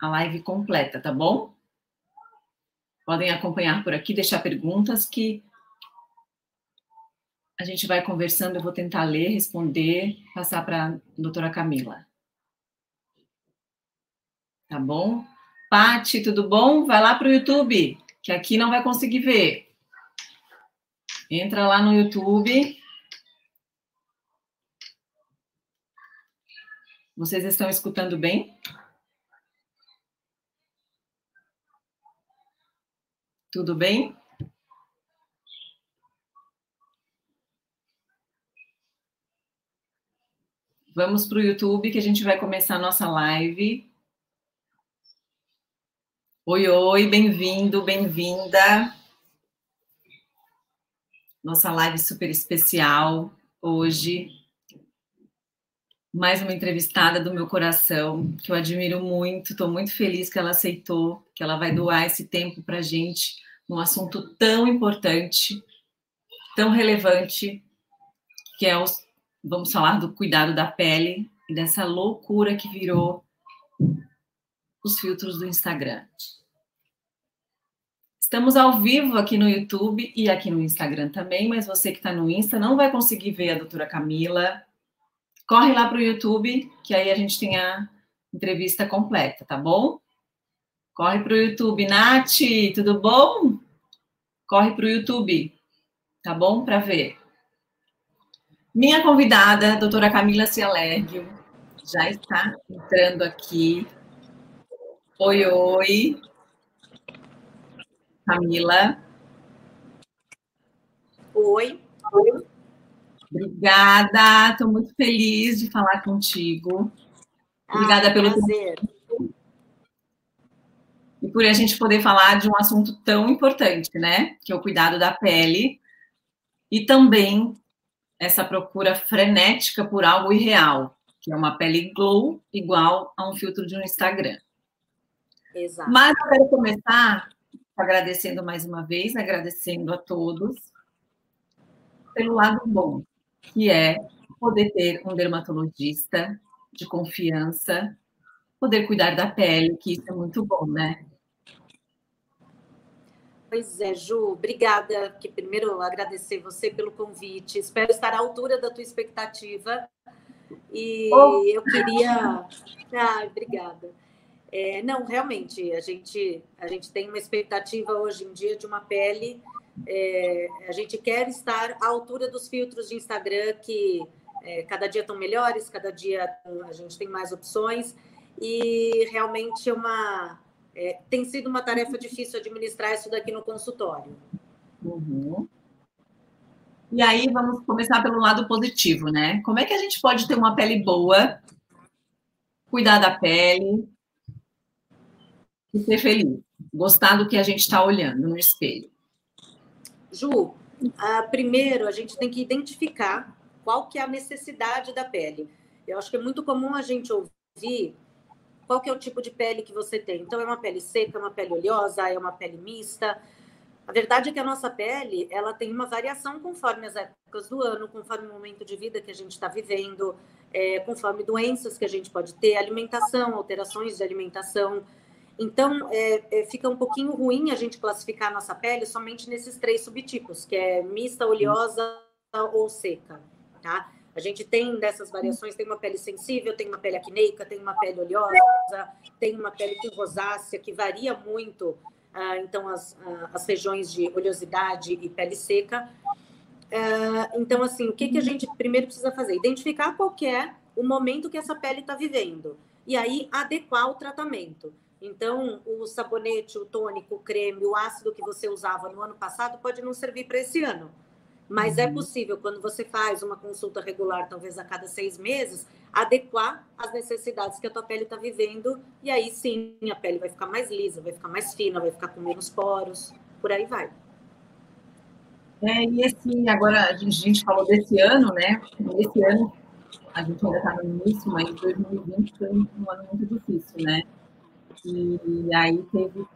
a live completa, tá bom? Podem acompanhar por aqui, deixar perguntas que a gente vai conversando, eu vou tentar ler, responder, passar para a doutora Camila. Tá bom? Pati, tudo bom? Vai lá para o YouTube, que aqui não vai conseguir ver. Entra lá no YouTube. Vocês estão escutando bem? Tudo bem? Vamos para o YouTube que a gente vai começar a nossa live. Oi, oi, bem-vindo, bem-vinda. Nossa live super especial hoje. Mais uma entrevistada do meu coração, que eu admiro muito, estou muito feliz que ela aceitou, que ela vai doar esse tempo para a gente num assunto tão importante, tão relevante, que é os vamos falar do cuidado da pele e dessa loucura que virou os filtros do Instagram. Estamos ao vivo aqui no YouTube e aqui no Instagram também, mas você que está no Insta não vai conseguir ver a doutora Camila. Corre lá para o YouTube, que aí a gente tem a entrevista completa, tá bom? Corre para o YouTube. Nath, tudo bom? Corre para o YouTube, tá bom? Para ver. Minha convidada, doutora Camila Cialergio, já está entrando aqui. Oi, oi. Camila. Oi. Obrigada, estou muito feliz de falar contigo. Obrigada ah, pelo prazer. Tempo. E por a gente poder falar de um assunto tão importante, né? Que é o cuidado da pele. E também essa procura frenética por algo irreal, que é uma pele glow igual a um filtro de um Instagram. Exato. Mas eu quero começar agradecendo mais uma vez, agradecendo a todos pelo lado bom, que é poder ter um dermatologista de confiança, poder cuidar da pele, que isso é muito bom, né? Pois é, Ju, obrigada. Que primeiro agradecer você pelo convite. Espero estar à altura da tua expectativa. E oh. eu queria. Ah, obrigada. É, não, realmente, a gente, a gente tem uma expectativa hoje em dia de uma pele. É, a gente quer estar à altura dos filtros de Instagram que é, cada dia estão melhores, cada dia a gente tem mais opções. E realmente é uma é, tem sido uma tarefa difícil administrar isso daqui no consultório. Uhum. E aí vamos começar pelo lado positivo, né? Como é que a gente pode ter uma pele boa, cuidar da pele e ser feliz, gostar do que a gente está olhando no espelho? Ju, uh, primeiro a gente tem que identificar qual que é a necessidade da pele. Eu acho que é muito comum a gente ouvir qual que é o tipo de pele que você tem? Então, é uma pele seca, é uma pele oleosa, é uma pele mista? A verdade é que a nossa pele, ela tem uma variação conforme as épocas do ano, conforme o momento de vida que a gente está vivendo, é, conforme doenças que a gente pode ter, alimentação, alterações de alimentação. Então, é, é, fica um pouquinho ruim a gente classificar a nossa pele somente nesses três subtipos, que é mista, oleosa ou seca, tá? A gente tem dessas variações, tem uma pele sensível, tem uma pele acneica, tem uma pele oleosa, tem uma pele com rosácea, que varia muito, ah, então, as, ah, as regiões de oleosidade e pele seca. Ah, então, assim, o que, que a gente primeiro precisa fazer? Identificar qual é o momento que essa pele está vivendo. E aí, adequar o tratamento. Então, o sabonete, o tônico, o creme, o ácido que você usava no ano passado pode não servir para esse ano. Mas é uhum. é possível, quando você faz uma consulta regular, talvez a cada seis meses, adequar as necessidades que a tua pele está vivendo. E aí sim, a pele vai ficar mais lisa, vai ficar mais fina, vai ficar com menos poros, por aí vai. É, e assim, agora a gente, a gente falou desse ano, né? Esse ano, a gente ainda está no início, mas 2020 foi um ano muito difícil, né? E aí teve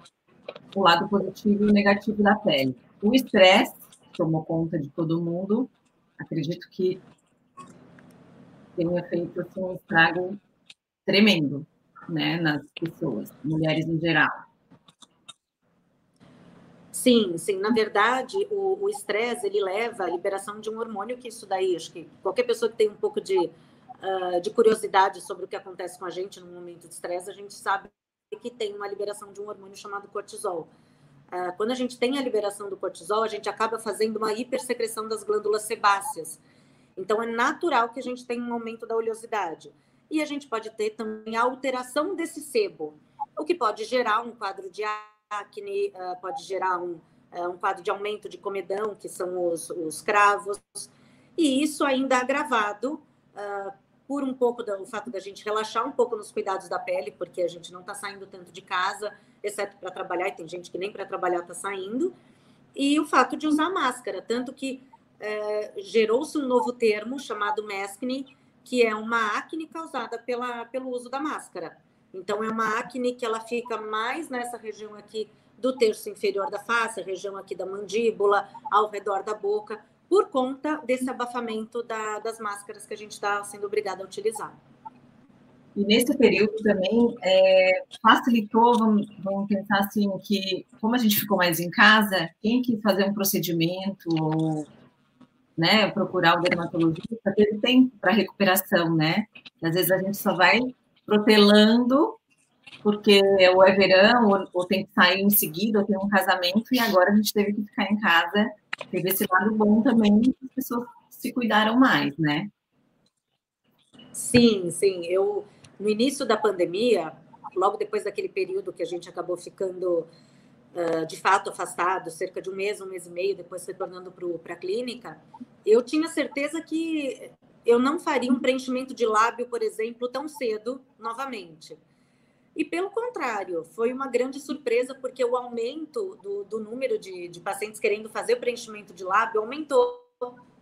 o lado positivo e o negativo da pele. O estresse tomou conta de todo mundo. Acredito que tenha feito assim, um estrago tremendo né, nas pessoas, mulheres em geral. Sim, sim. Na verdade, o estresse ele leva à liberação de um hormônio que isso daí, acho que qualquer pessoa que tem um pouco de, uh, de curiosidade sobre o que acontece com a gente no momento de estresse, a gente sabe que tem uma liberação de um hormônio chamado cortisol. Uh, quando a gente tem a liberação do cortisol, a gente acaba fazendo uma hipersecreção das glândulas sebáceas. Então, é natural que a gente tenha um aumento da oleosidade. E a gente pode ter também a alteração desse sebo, o que pode gerar um quadro de acne, uh, pode gerar um, uh, um quadro de aumento de comedão, que são os, os cravos. E isso ainda agravado uh, por um pouco do fato da gente relaxar um pouco nos cuidados da pele, porque a gente não está saindo tanto de casa, exceto para trabalhar, e tem gente que nem para trabalhar está saindo. E o fato de usar máscara, tanto que é, gerou-se um novo termo chamado maskne, que é uma acne causada pela, pelo uso da máscara. Então, é uma acne que ela fica mais nessa região aqui do terço inferior da face, região aqui da mandíbula, ao redor da boca, por conta desse abafamento da, das máscaras que a gente está sendo obrigada a utilizar. E nesse período também é, facilitou, vamos, vamos, pensar assim, que como a gente ficou mais em casa, quem quis fazer um procedimento ou né, procurar o dermatologista, teve tempo para recuperação, né? Às vezes a gente só vai protelando porque ou é verão, ou, ou, tem que sair em seguida, ou tem um casamento, e agora a gente teve que ficar em casa. Teve esse lado bom também, as pessoas se cuidaram mais, né? Sim, sim. Eu, no início da pandemia, logo depois daquele período que a gente acabou ficando uh, de fato afastado, cerca de um mês, um mês e meio, depois retornando para a clínica, eu tinha certeza que eu não faria um preenchimento de lábio, por exemplo, tão cedo novamente. E pelo contrário, foi uma grande surpresa, porque o aumento do, do número de, de pacientes querendo fazer o preenchimento de lábio aumentou,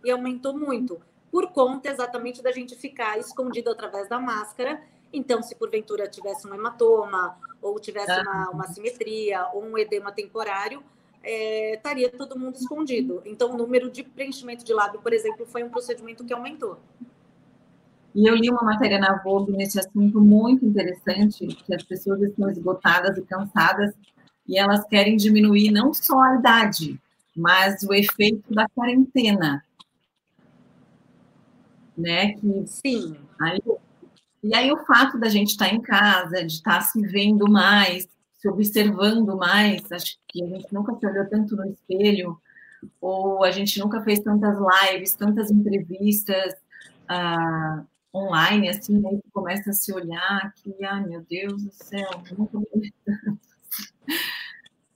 e aumentou muito, por conta exatamente da gente ficar escondido através da máscara. Então, se porventura tivesse um hematoma, ou tivesse uma, uma simetria, ou um edema temporário, é, estaria todo mundo escondido. Então, o número de preenchimento de lábio, por exemplo, foi um procedimento que aumentou. E eu li uma matéria na Vogue nesse assunto muito interessante, que as pessoas estão esgotadas e cansadas e elas querem diminuir não só a idade, mas o efeito da quarentena. Né? Que, Sim. Aí, e aí o fato da gente estar em casa, de estar se vendo mais, se observando mais, acho que a gente nunca se olhou tanto no espelho, ou a gente nunca fez tantas lives, tantas entrevistas, uh, online, assim, aí começa a se olhar que, ai meu Deus do céu, nunca me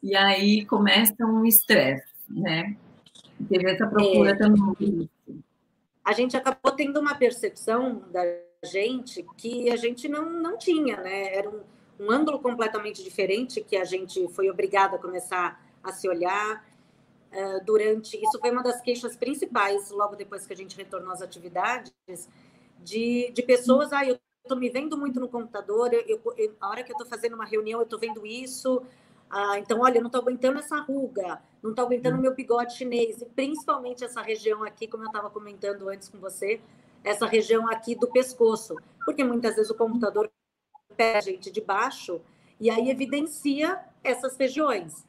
E aí começa um estresse, né? Teve essa procura é. também. A gente acabou tendo uma percepção da gente que a gente não, não tinha, né? Era um, um ângulo completamente diferente que a gente foi obrigado a começar a se olhar. Uh, durante isso foi uma das queixas principais logo depois que a gente retornou às atividades de, de pessoas, ah, eu estou me vendo muito no computador, eu, eu, a hora que eu estou fazendo uma reunião, eu estou vendo isso, ah, então, olha, eu não estou aguentando essa ruga, não estou aguentando o meu bigode chinês, e principalmente essa região aqui, como eu estava comentando antes com você, essa região aqui do pescoço, porque muitas vezes o computador pega a gente de baixo e aí evidencia essas regiões.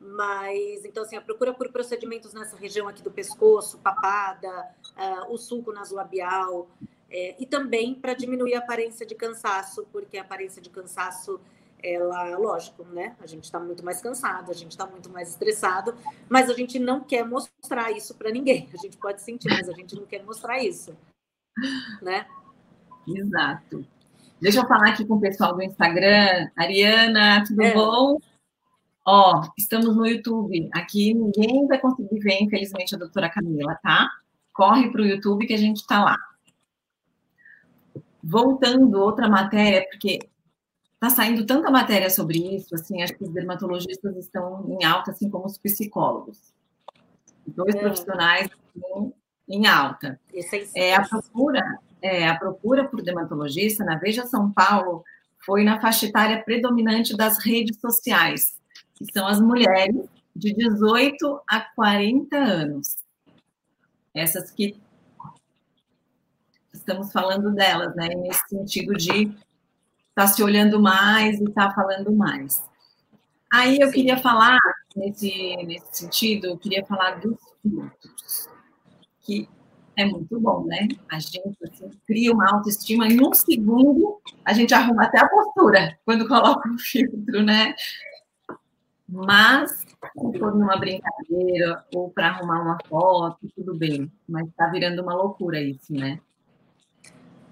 Mas, então, assim, a procura por procedimentos nessa região aqui do pescoço, papada, uh, o sulco nasolabial, é, e também para diminuir a aparência de cansaço, porque a aparência de cansaço, ela, lógico, né? A gente está muito mais cansado, a gente está muito mais estressado, mas a gente não quer mostrar isso para ninguém. A gente pode sentir, mas a gente não quer mostrar isso, né? Exato. Deixa eu falar aqui com o pessoal do Instagram. Ariana, tudo é. bom? Ó, estamos no YouTube. Aqui ninguém vai conseguir ver, infelizmente, a doutora Camila, tá? Corre para o YouTube que a gente está lá. Voltando outra matéria, porque está saindo tanta matéria sobre isso, assim, acho que os dermatologistas estão em alta, assim como os psicólogos. Dois é. profissionais assim, em alta. É, a procura, é, a procura por dermatologista na Veja São Paulo foi na faixa etária predominante das redes sociais que são as mulheres de 18 a 40 anos. Essas que estamos falando delas, né? Nesse sentido de está se olhando mais e está falando mais. Aí eu queria falar, nesse, nesse sentido, eu queria falar dos filtros, que é muito bom, né? A gente assim, cria uma autoestima em um segundo, a gente arruma até a postura quando coloca o filtro, né? Mas, se for numa brincadeira ou para arrumar uma foto, tudo bem. Mas está virando uma loucura isso, né?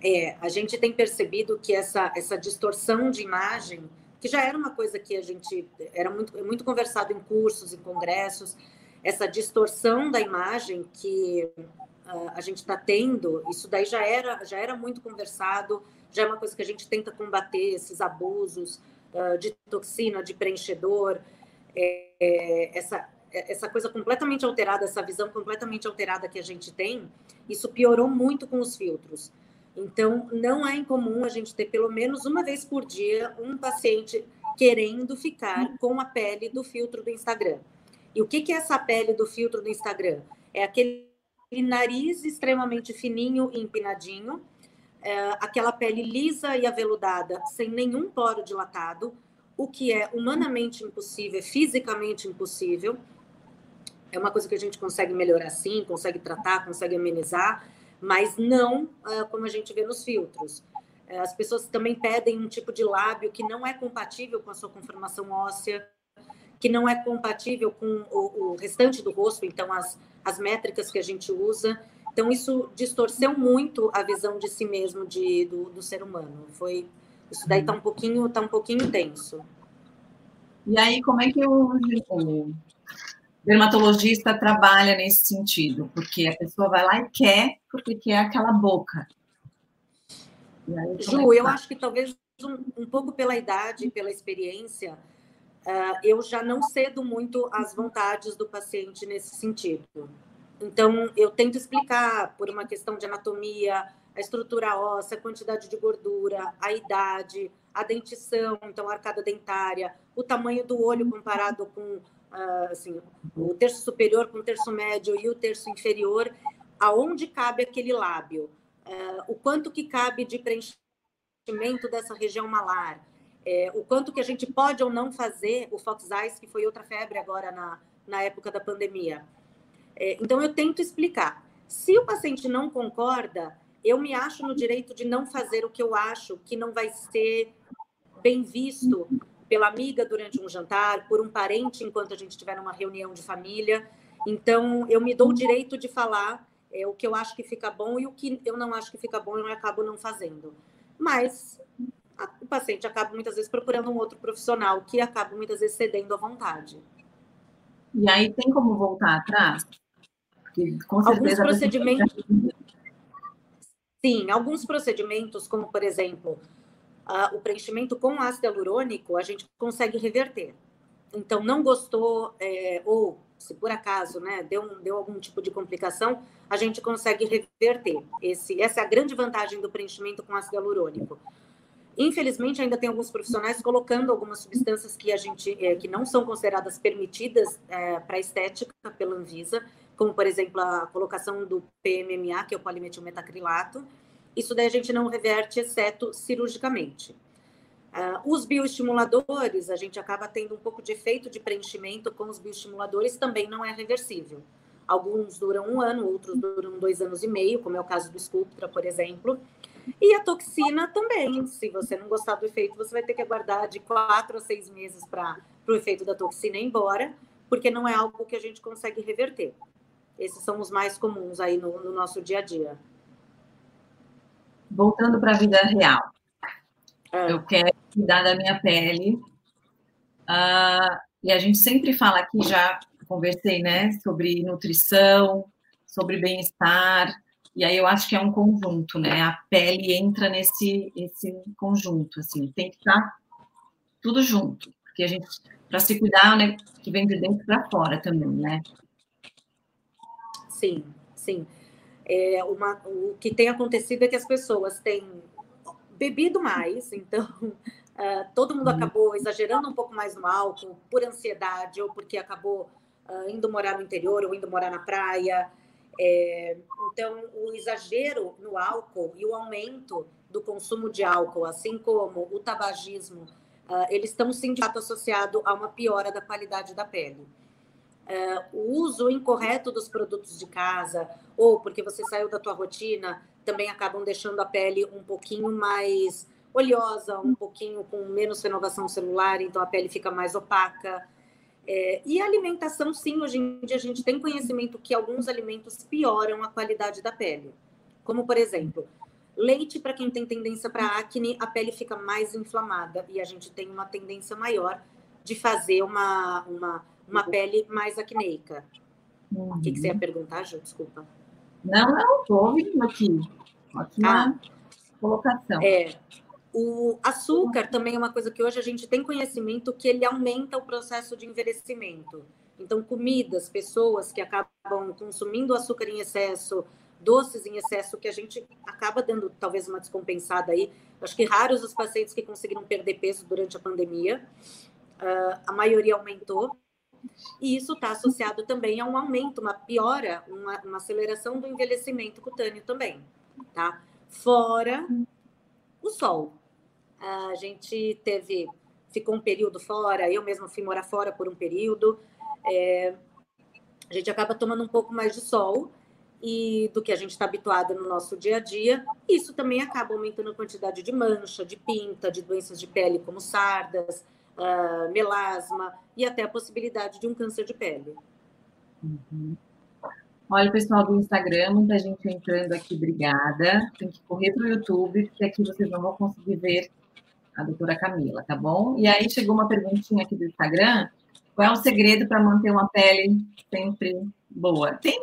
É, a gente tem percebido que essa, essa distorção de imagem, que já era uma coisa que a gente era muito, muito conversado em cursos, em congressos, essa distorção da imagem que uh, a gente está tendo, isso daí já era, já era muito conversado, já é uma coisa que a gente tenta combater, esses abusos uh, de toxina, de preenchedor, é, é, essa, essa coisa completamente alterada, essa visão completamente alterada que a gente tem, isso piorou muito com os filtros. Então, não é incomum a gente ter pelo menos uma vez por dia um paciente querendo ficar com a pele do filtro do Instagram. E o que, que é essa pele do filtro do Instagram? É aquele nariz extremamente fininho e empinadinho, é aquela pele lisa e aveludada, sem nenhum poro dilatado, o que é humanamente impossível, fisicamente impossível. É uma coisa que a gente consegue melhorar sim, consegue tratar, consegue amenizar, mas não uh, como a gente vê nos filtros. Uh, as pessoas também pedem um tipo de lábio que não é compatível com a sua conformação óssea, que não é compatível com o, o restante do rosto, então as, as métricas que a gente usa. Então, isso distorceu muito a visão de si mesmo de, do, do ser humano. Foi isso daí está um pouquinho, tá um pouquinho tenso. E aí, como é que o, dermatologista trabalha nesse sentido? Porque a pessoa vai lá e quer, porque quer aquela boca. Aí, Ju, é eu tá? acho que talvez um, um, pouco pela idade, pela experiência, uh, eu já não cedo muito as vontades do paciente nesse sentido. Então, eu tento explicar por uma questão de anatomia, a estrutura óssea, a quantidade de gordura, a idade, a dentição, então a arcada dentária, o tamanho do olho comparado com uh, assim, o terço superior com o terço médio e o terço inferior, aonde cabe aquele lábio, uh, o quanto que cabe de preenchimento dessa região malar, é, o quanto que a gente pode ou não fazer o Fox Eyes, que foi outra febre agora na, na época da pandemia. É, então, eu tento explicar. Se o paciente não concorda, eu me acho no direito de não fazer o que eu acho que não vai ser bem visto pela amiga durante um jantar, por um parente enquanto a gente estiver numa reunião de família. Então, eu me dou o direito de falar é, o que eu acho que fica bom e o que eu não acho que fica bom eu acabo não fazendo. Mas a, o paciente acaba muitas vezes procurando um outro profissional que acaba muitas vezes cedendo à vontade. E aí tem como voltar atrás? Porque, com certeza, Alguns procedimentos. Sim, alguns procedimentos, como por exemplo, uh, o preenchimento com ácido hialurônico, a gente consegue reverter. Então, não gostou, é, ou se por acaso né, deu, deu algum tipo de complicação, a gente consegue reverter. Esse, essa é a grande vantagem do preenchimento com ácido hialurônico. Infelizmente, ainda tem alguns profissionais colocando algumas substâncias que a gente é, que não são consideradas permitidas é, para estética pela Anvisa, como por exemplo a colocação do PMMA, que é o polimetilmetacrilato. Isso daí a gente não reverte, exceto cirurgicamente. Uh, os bioestimuladores, a gente acaba tendo um pouco de efeito de preenchimento com os bioestimuladores, também não é reversível. Alguns duram um ano, outros duram dois anos e meio, como é o caso do Sculptra, por exemplo. E a toxina também. Se você não gostar do efeito, você vai ter que aguardar de quatro a seis meses para o efeito da toxina ir embora, porque não é algo que a gente consegue reverter. Esses são os mais comuns aí no, no nosso dia a dia. Voltando para a vida real. É. Eu quero cuidar da minha pele. Uh, e a gente sempre fala aqui, já conversei, né, sobre nutrição, sobre bem-estar. E aí eu acho que é um conjunto, né? A pele entra nesse esse conjunto, assim, tem que estar tudo junto, porque a gente para se cuidar, né, que vem de dentro para fora também, né? Sim, sim. É uma, o que tem acontecido é que as pessoas têm bebido mais, então uh, todo mundo uhum. acabou exagerando um pouco mais no álcool por ansiedade ou porque acabou uh, indo morar no interior ou indo morar na praia. É, então, o exagero no álcool e o aumento do consumo de álcool, assim como o tabagismo, uh, eles estão sim de fato associados a uma piora da qualidade da pele. Uh, o uso incorreto dos produtos de casa, ou porque você saiu da tua rotina, também acabam deixando a pele um pouquinho mais oleosa, um pouquinho com menos renovação celular, então a pele fica mais opaca. É, e a alimentação, sim, hoje em dia a gente tem conhecimento que alguns alimentos pioram a qualidade da pele. Como, por exemplo, leite, para quem tem tendência para acne, a pele fica mais inflamada e a gente tem uma tendência maior de fazer uma, uma, uma pele mais acneica. Uhum. O que, que, você ia uhum. perguntar, Ju? Desculpa. Não, não, estou ouvindo aqui. Ótima ah, colocação. É, o açúcar também é uma coisa que hoje a gente tem conhecimento que ele aumenta o processo de envelhecimento. Então, comidas, pessoas que acabam consumindo açúcar em excesso, doces em excesso, que a gente acaba dando talvez uma descompensada aí. Acho que raros os pacientes que conseguiram perder peso durante a pandemia. Uh, a maioria aumentou. E isso está associado também a um aumento, uma piora, uma, uma aceleração do envelhecimento cutâneo também, tá? Fora o sol. A gente teve, ficou um período fora, eu mesma fui morar fora por um período. É, a gente acaba tomando um pouco mais de sol e do que a gente está habituado no nosso dia a dia. Isso também acaba aumentando a quantidade de mancha, de pinta, de doenças de pele como sardas, uh, melasma e até a possibilidade de um câncer de pele. Uhum. Olha, pessoal do Instagram, muita gente entrando aqui, obrigada. Tem que correr para o YouTube, porque aqui vocês não vão conseguir ver a doutora Camila, tá bom? E aí chegou uma perguntinha aqui do Instagram. Qual é o segredo para manter uma pele sempre boa? Tem,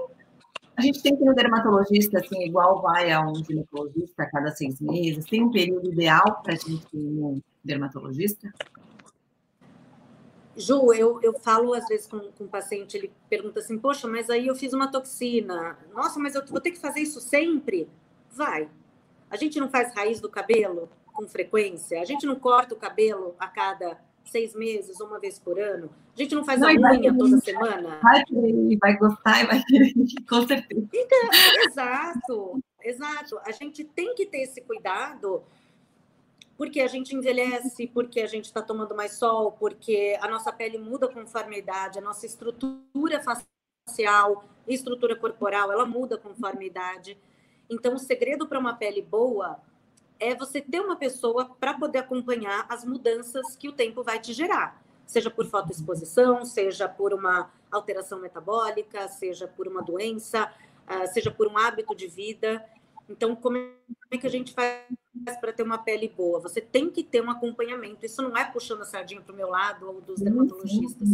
a gente tem que ir no dermatologista, assim, igual vai a um ginecologista a cada seis meses. Tem um período ideal para a gente ir no dermatologista? Ju, eu, eu falo às vezes com, com o paciente, ele pergunta assim, poxa, mas aí eu fiz uma toxina. Nossa, mas eu vou ter que fazer isso sempre? Vai. A gente não faz raiz do cabelo com frequência? A gente não corta o cabelo a cada seis meses, uma vez por ano? A gente não faz não, a unha toda semana? Vai querer, vai gostar e vai querer, com certeza. Então, exato, exato. A gente tem que ter esse cuidado porque a gente envelhece, porque a gente está tomando mais sol, porque a nossa pele muda conforme a idade, a nossa estrutura facial, estrutura corporal, ela muda conforme a idade. Então, o segredo para uma pele boa é você ter uma pessoa para poder acompanhar as mudanças que o tempo vai te gerar, seja por fotoexposição, seja por uma alteração metabólica, seja por uma doença, ah, seja por um hábito de vida. Então, como é que a gente faz para ter uma pele boa? Você tem que ter um acompanhamento. Isso não é puxando a sardinha para o meu lado ou dos dermatologistas.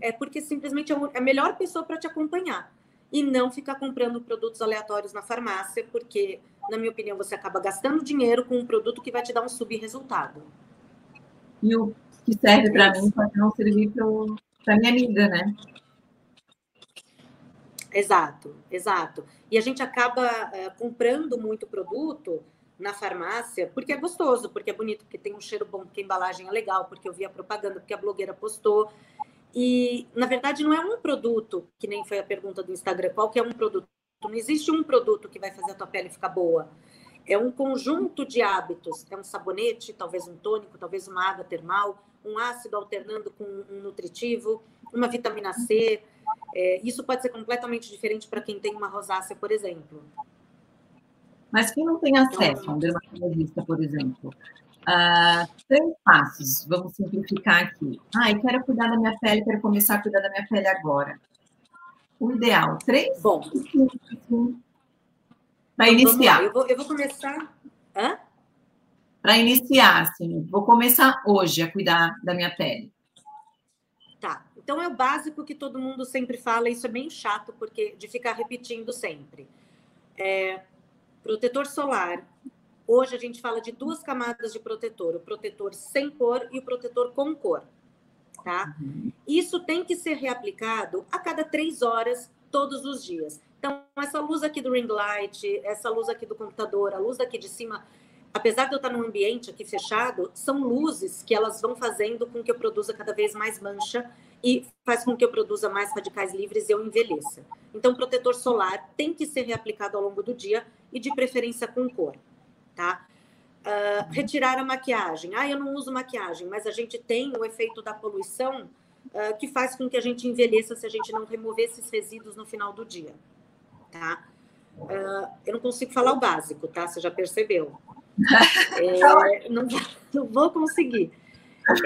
É porque simplesmente é, é a melhor pessoa para te acompanhar. E não ficar comprando produtos aleatórios na farmácia, porque, na minha opinião, você acaba gastando dinheiro com um produto que vai te dar um subresultado. E o que serve para mim pode não servir para minha amiga, né? Exato, exato. E a gente acaba uh, comprando muito produto na farmácia porque é gostoso, porque é bonito, porque tem um cheiro bom, porque a embalagem é legal, porque eu vi a propaganda, porque a blogueira postou. E, na verdade, não é um produto, que nem foi a pergunta do Instagram, qual que é um produto? Não existe um produto que vai fazer a tua pele ficar boa. É um conjunto de hábitos. É um sabonete, talvez um tônico, talvez uma água termal, um ácido alternando com um nutritivo, uma vitamina C, é, isso pode ser completamente diferente para quem tem uma rosácea, por exemplo. Mas quem não tem acesso a um dermatologista, por exemplo, uh, três passos, vamos simplificar aqui. Ah, eu quero cuidar da minha pele, quero começar a cuidar da minha pele agora. O ideal, três? Bom. Para iniciar. Eu vou, eu vou começar. Hã? Para iniciar, assim, vou começar hoje a cuidar da minha pele. Então é o básico que todo mundo sempre fala, isso é bem chato porque de ficar repetindo sempre. É, protetor solar. Hoje a gente fala de duas camadas de protetor, o protetor sem cor e o protetor com cor. Tá? Uhum. Isso tem que ser reaplicado a cada três horas, todos os dias. Então, essa luz aqui do ring light, essa luz aqui do computador, a luz daqui de cima, apesar de eu estar num ambiente aqui fechado, são luzes que elas vão fazendo com que eu produza cada vez mais mancha e faz com que eu produza mais radicais livres e eu envelheça. Então, protetor solar tem que ser reaplicado ao longo do dia e de preferência com cor, tá? Uh, retirar a maquiagem. Ah, eu não uso maquiagem, mas a gente tem o efeito da poluição uh, que faz com que a gente envelheça se a gente não remover esses resíduos no final do dia. Tá? Uh, eu não consigo falar o básico, tá? Você já percebeu. É, não, não, vou conseguir.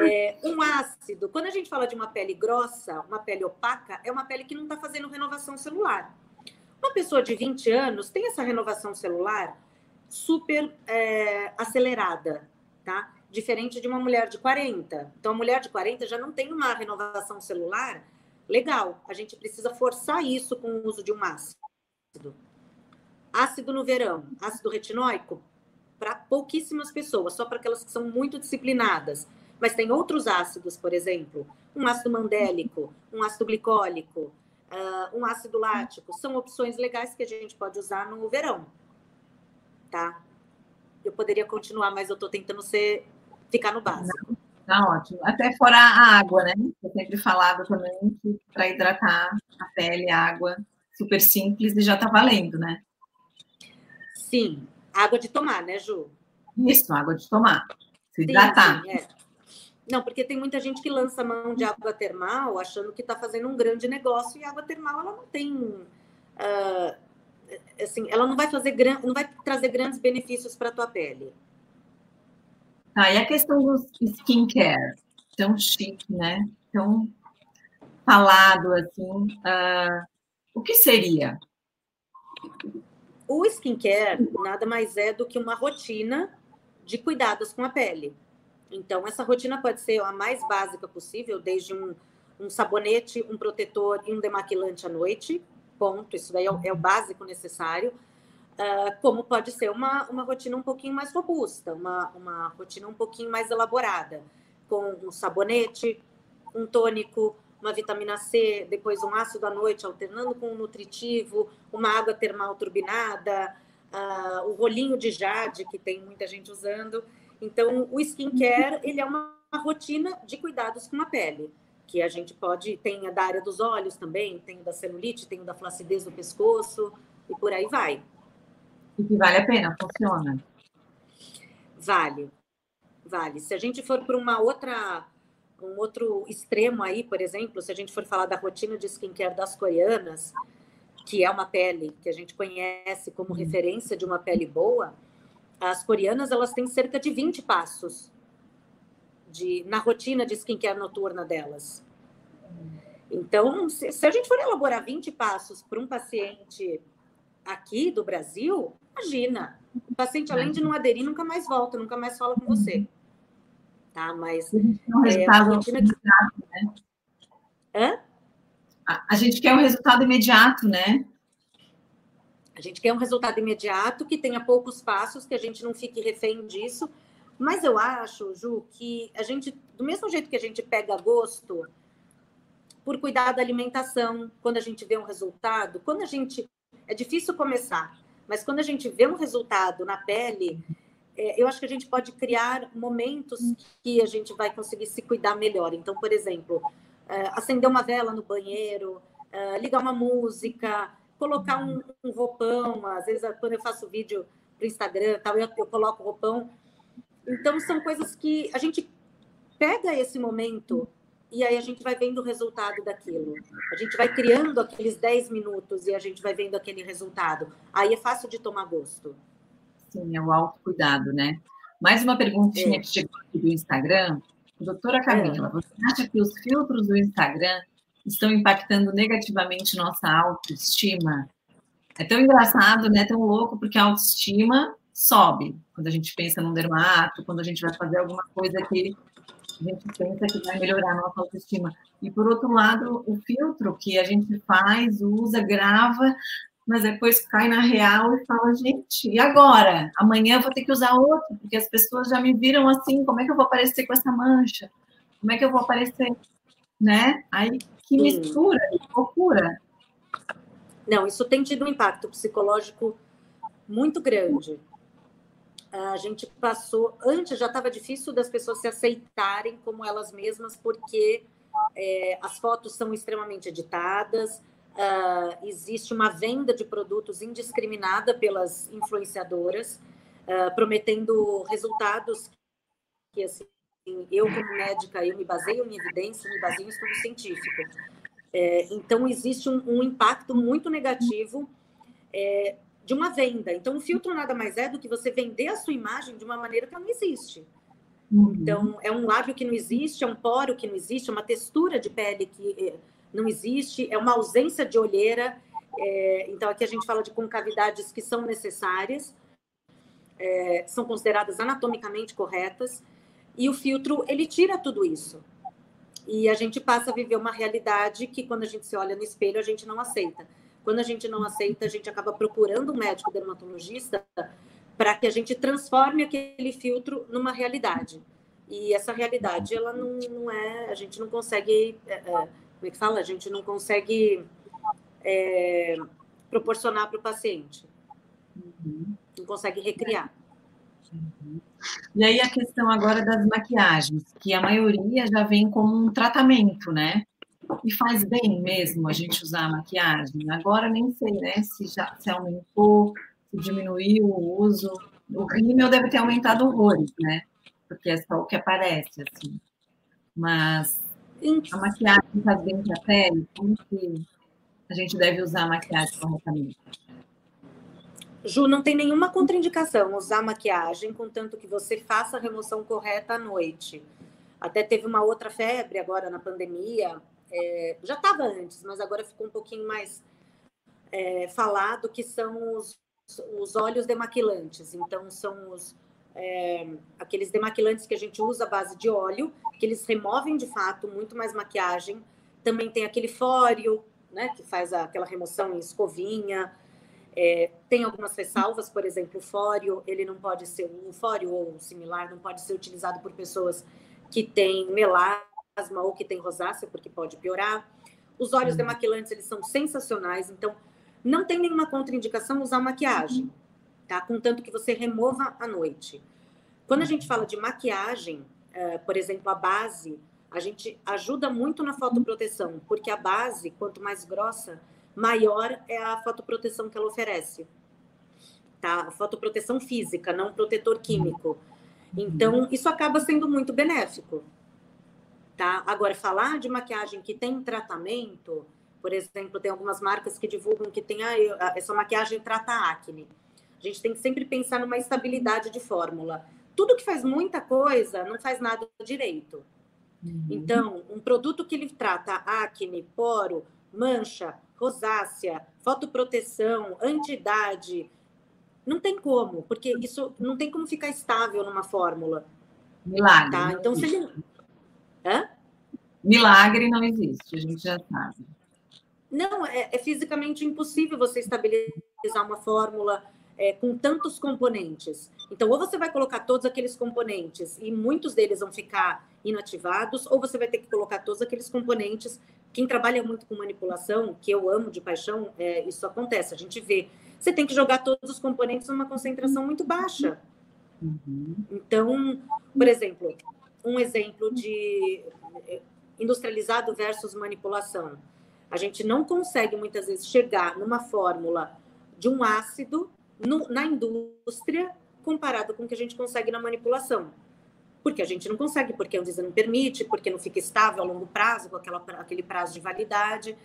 É, um ácido, quando a gente fala de uma pele grossa, uma pele opaca, é uma pele que não está fazendo renovação celular. Uma pessoa de 20 anos tem essa renovação celular super é, acelerada, tá? Diferente de uma mulher de 40. Então, a mulher de 40 já não tem uma renovação celular legal. A gente precisa forçar isso com o uso de um ácido. Ácido no verão, ácido retinóico, para pouquíssimas pessoas, só para aquelas que são muito disciplinadas. Mas tem outros ácidos, por exemplo, um ácido mandélico, um ácido glicólico, uh, um ácido lático. São opções legais que a gente pode usar no verão tá? Eu poderia continuar, mas eu estou tentando ser, ficar no básico. Tá ótimo. Até fora a água, né? Eu sempre falado também que para hidratar a pele, a água, super simples e já está valendo, né? Sim, água de tomar, né, Ju? Isso, água de tomar. Se hidratar. Sim, é. Não, porque tem muita gente que lança mão de água termal achando que está fazendo um grande negócio e a água termal ela não tem uh, assim, ela não vai fazer não vai trazer grandes benefícios para a tua pele. Ah, e a questão do skincare, tão chique, né? Tão falado assim, uh, o que seria? O skincare nada mais é do que uma rotina de cuidados com a pele. Então, essa rotina pode ser a mais básica possível, desde um, um sabonete, um protetor e um demaquilante à noite, ponto, isso daí é o, é o básico necessário, uh, como pode ser uma, uma rotina um pouquinho mais robusta, uma, uma rotina um pouquinho mais elaborada, com um sabonete, um tônico, uma vitamina C, depois um ácido à noite, alternando com um nutritivo, uma água termal turbinada, uh, o rolinho de jade, que tem muita gente usando. Então, o skincare, ele é uma rotina de cuidados com a pele que a gente pode, tem da área dos olhos também, tem da celulite, tem da flacidez do pescoço, e por aí vai. E que vale a pena, funciona? Vale, vale. Se a gente for para uma outra, um outro extremo aí, por exemplo, se a gente for falar da rotina de skincare das coreanas, que é uma pele que a gente conhece como uhum. referência de uma pele boa, as coreanas elas têm cerca de 20 passos de, na rotina de skincare noturna delas. Então, se, se a gente for elaborar 20 passos para um paciente aqui do Brasil, imagina, o paciente, além de não aderir, nunca mais volta, nunca mais fala com você. Tá? Mas é uma rotina que... né? Hã? A gente quer um resultado imediato, né? A gente quer um resultado imediato, que tenha poucos passos, que a gente não fique refém disso, mas eu acho, Ju, que a gente, do mesmo jeito que a gente pega gosto por cuidar da alimentação, quando a gente vê um resultado, quando a gente. É difícil começar, mas quando a gente vê um resultado na pele, é, eu acho que a gente pode criar momentos que a gente vai conseguir se cuidar melhor. Então, por exemplo, é, acender uma vela no banheiro, é, ligar uma música, colocar um, um, roupão. Às vezes, quando eu faço vídeo para o Instagram, tal, eu, eu coloco roupão então, são coisas que a gente pega esse momento e aí a gente vai vendo o resultado daquilo. A gente vai criando aqueles 10 minutos e a gente vai vendo aquele resultado. Aí é fácil de tomar gosto. Sim, é o autocuidado, né? Mais uma perguntinha é. que chegou aqui do Instagram. Doutora Camila, é. você acha que os filtros do Instagram estão impactando negativamente nossa autoestima? É tão engraçado, né? Tão louco, porque a autoestima sobe. Quando a gente pensa num dermato, quando a gente vai fazer alguma coisa que a gente pensa que vai melhorar a nossa autoestima. E por outro lado, o filtro que a gente faz, usa, grava, mas depois cai na real e fala, gente, e agora? Amanhã eu vou ter que usar outro, porque as pessoas já me viram assim, como é que eu vou aparecer com essa mancha? Como é que eu vou aparecer? Né? Aí que mistura, que loucura. Não, isso tem tido um impacto psicológico muito grande a gente passou. Antes já estava difícil das pessoas se aceitarem como elas mesmas, porque é, as fotos são extremamente editadas, uh, existe uma venda de produtos indiscriminada pelas influenciadoras. uh, prometendo resultados que, assim, eu como médica, eu me baseio em evidência, me baseio em estudo científico. É, então, existe um, um, impacto muito negativo é, de uma venda. Então, o filtro nada mais é do que você vender a sua imagem de uma maneira que não existe. Uhum. Então, é um lábio que não existe, é um poro que não existe, é uma textura de pele que é, não existe, é uma ausência de olheira. É, então, aqui a gente fala de concavidades que são necessárias, é, são consideradas anatomicamente corretas, e o filtro, ele tira tudo isso. E a gente passa a viver uma realidade que, quando a gente se olha no espelho, a gente não aceita. Quando a gente não aceita, a gente acaba procurando um médico dermatologista para que a gente transforme aquele filtro numa realidade. E essa realidade, ela não, não é, a gente não consegue, é, é, como é que fala? A gente não consegue é, proporcionar para o paciente. Uhum. Não consegue recriar. Uhum. E aí a questão agora das maquiagens, que a maioria já vem como um tratamento, né? E faz bem mesmo a gente usar a maquiagem. Agora nem sei, né? Se já se aumentou, diminuiu o uso. O rímel deve ter aumentado horrores, né? Porque é só o que aparece, assim. Mas a maquiagem faz bem para a pele? Como que a gente deve usar a maquiagem corretamente? Ju, não tem nenhuma contraindicação usar maquiagem, contanto que você faça a remoção correta à noite. Até teve uma outra febre agora na pandemia, é, já estava antes, mas agora ficou um pouquinho mais é, falado, que são os os óleos demaquilantes. Então, são os, é, aqueles demaquilantes que a gente usa à base de óleo, que eles removem de fato muito mais maquiagem. Também tem aquele fório, né, que faz aquela remoção em escovinha. É, tem algumas ressalvas, por exemplo, o fório, ele não pode ser, um fório ou similar, não pode ser utilizado por pessoas que têm melasma ou que têm rosácea, porque pode piorar. Os óleos uhum. demaquilantes, eles são sensacionais, então não tem nenhuma contraindicação usar maquiagem, tá? Contanto que você remova à noite. Quando a gente fala de maquiagem, uh, por exemplo, a base, a gente ajuda muito na fotoproteção, porque a base, quanto mais grossa, maior é a fotoproteção que ela oferece. Tá? Fotoproteção física, não protetor químico. Então, isso acaba sendo muito benéfico. Tá? Agora, falar de maquiagem que tem tratamento, por exemplo, tem algumas marcas que divulgam que tem ah, essa maquiagem trata acne. A gente tem que sempre pensar numa estabilidade de fórmula. Tudo que faz muita coisa não faz nada direito. Uhum. Então, um produto que ele trata acne, poro, mancha, rosácea, fotoproteção, antidade, não tem como, porque isso não tem como ficar estável numa fórmula. Milagre. Tá? Então, se ele... Hã? Milagre não existe, a gente já sabe. Não, é, é fisicamente impossível você estabilizar uma fórmula é, com tantos componentes. Então, ou você vai colocar todos aqueles componentes e muitos deles vão ficar inativados, ou você vai ter que colocar todos aqueles componentes. Quem trabalha muito com manipulação, que eu amo de paixão, é, isso acontece. A gente vê. Você tem que jogar todos os componentes numa concentração muito baixa. Uhum. Então, por exemplo, um exemplo de é, industrializado versus manipulação. A gente não consegue muitas vezes chegar numa fórmula de um ácido no, na indústria comparado com o que a gente consegue na manipulação. Porque a gente não consegue, porque a Anvisa não permite, porque não fica estável a longo prazo, com aquela, aquele prazo de validade.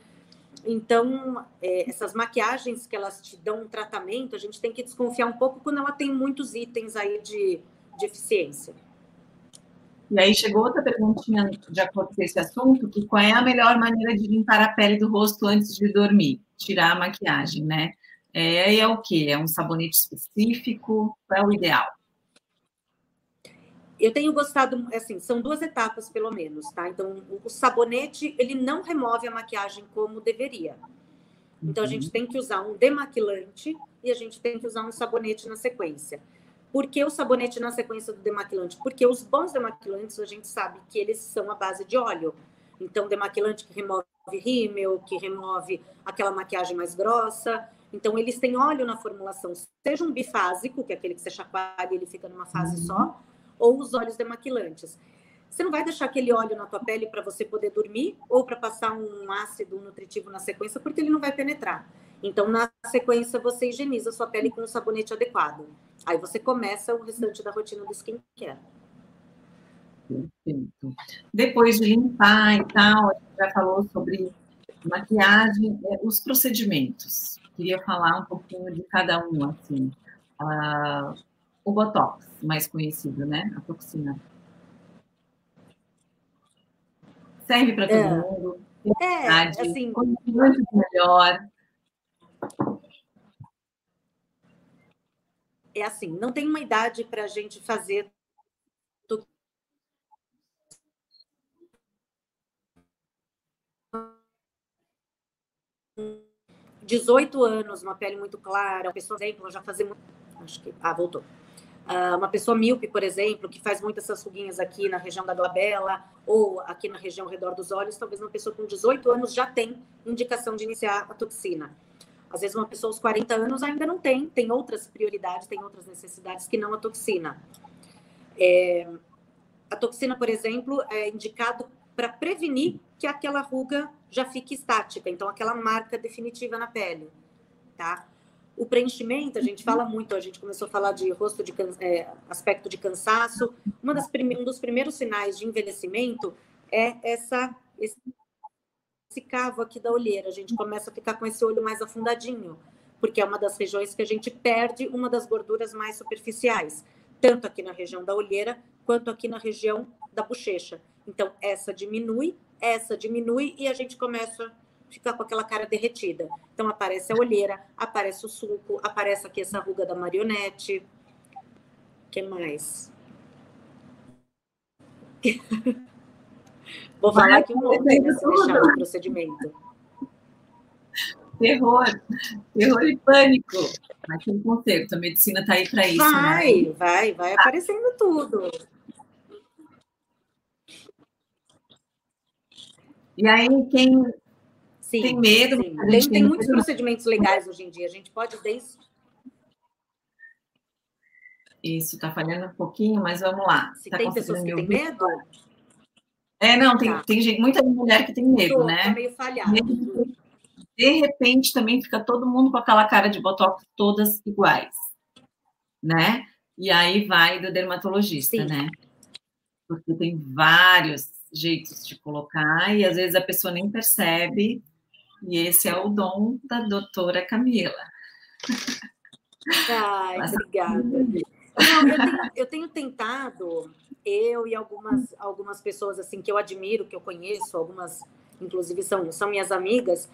Então, é, essas maquiagens que elas te dão um tratamento, a gente tem que desconfiar um pouco quando ela tem muitos itens aí de, de eficiência. E aí chegou outra perguntinha de acordo com esse assunto, que qual é a melhor maneira de limpar a pele do rosto antes de dormir? Tirar a maquiagem, né? É, é o quê? É um sabonete específico? Qual é o ideal? Eu tenho gostado, assim, são duas etapas pelo menos, tá? Então, o sabonete, ele não remove a maquiagem como deveria. Então, a gente uhum. tem que usar um demaquilante e a gente tem que usar um sabonete na sequência. Por que o sabonete na sequência do demaquilante? Porque os bons demaquilantes, a gente sabe que eles são a base de óleo. Então, demaquilante que remove rímel, que remove aquela maquiagem mais grossa. Então, eles têm óleo na formulação, seja um bifásico, que é aquele que você chacoalha e ele fica numa fase só, ou os óleos demaquilantes. você não vai deixar aquele óleo na tua pele para você poder dormir ou para passar um ácido nutritivo na sequência, porque ele não vai penetrar. Então, na sequência, você higieniza a sua pele com um sabonete adequado. Aí você começa o restante da rotina do skincare. Perfeito. Depois de limpar e tal, a gente já falou sobre maquiagem, é, os procedimentos. Queria falar um pouquinho de cada um, assim. Uh, o Botox, mais conhecido, né? A toxina. Serve para todo é. mundo. É, assim... Muito melhor. É assim, não tem uma idade para a gente fazer 18 anos, uma pele muito clara, uma pessoa, por exemplo, já fazer muito. Acho que. Ah, voltou. Uh, uma pessoa míope, por exemplo, que faz muitas essas ruguinhas aqui na região da glabela ou aqui na região ao redor dos olhos, talvez uma pessoa com 18 anos já tem indicação de iniciar a toxina. Às vezes uma pessoa aos 40 anos ainda não tem, tem outras prioridades, tem outras necessidades que não a toxina. É, a toxina, por exemplo, é indicado para prevenir que aquela ruga já fique estática, então aquela marca definitiva na pele, tá? O preenchimento, a gente fala muito, a gente começou a falar de rosto de é, aspecto de cansaço. Uma das um dos primeiros sinais de envelhecimento é essa esse, esse cavo aqui da olheira. A gente começa a ficar com esse olho mais afundadinho, porque é uma das regiões que a gente perde uma das gorduras mais superficiais, tanto aqui na região da olheira quanto aqui na região da bochecha. Então, essa diminui, essa diminui e a gente começa a ficar com aquela cara derretida. Então, aparece a olheira, aparece o sulco, aparece aqui essa ruga da marionete. O que mais? Vou falar aqui um monte né, se deixar o procedimento. Terror, terror e pânico. Mas tem conserto, a medicina está aí para isso. Vai, né? vai, vai aparecendo tudo. E aí, quem sim, tem medo. Sim. Tem, tem muitos procedimentos legais hoje em dia. A gente pode desde. Isso, está falhando um pouquinho, mas vamos lá. Se tá tem pessoas que têm medo? É, não, tem, tá. tem gente, muita mulher que tem medo, Tô, né? Tá meio falhado. De repente, também fica todo mundo com aquela cara de botox todas iguais, né? E aí vai do dermatologista, Sim. né? Porque tem vários jeitos de colocar e às vezes a pessoa nem percebe. E esse é o dom da doutora Camila. Ai, Mas, obrigada. Não, eu, tenho, eu tenho tentado, eu e algumas, algumas pessoas assim que eu admiro, que eu conheço, algumas, inclusive, são, são minhas amigas,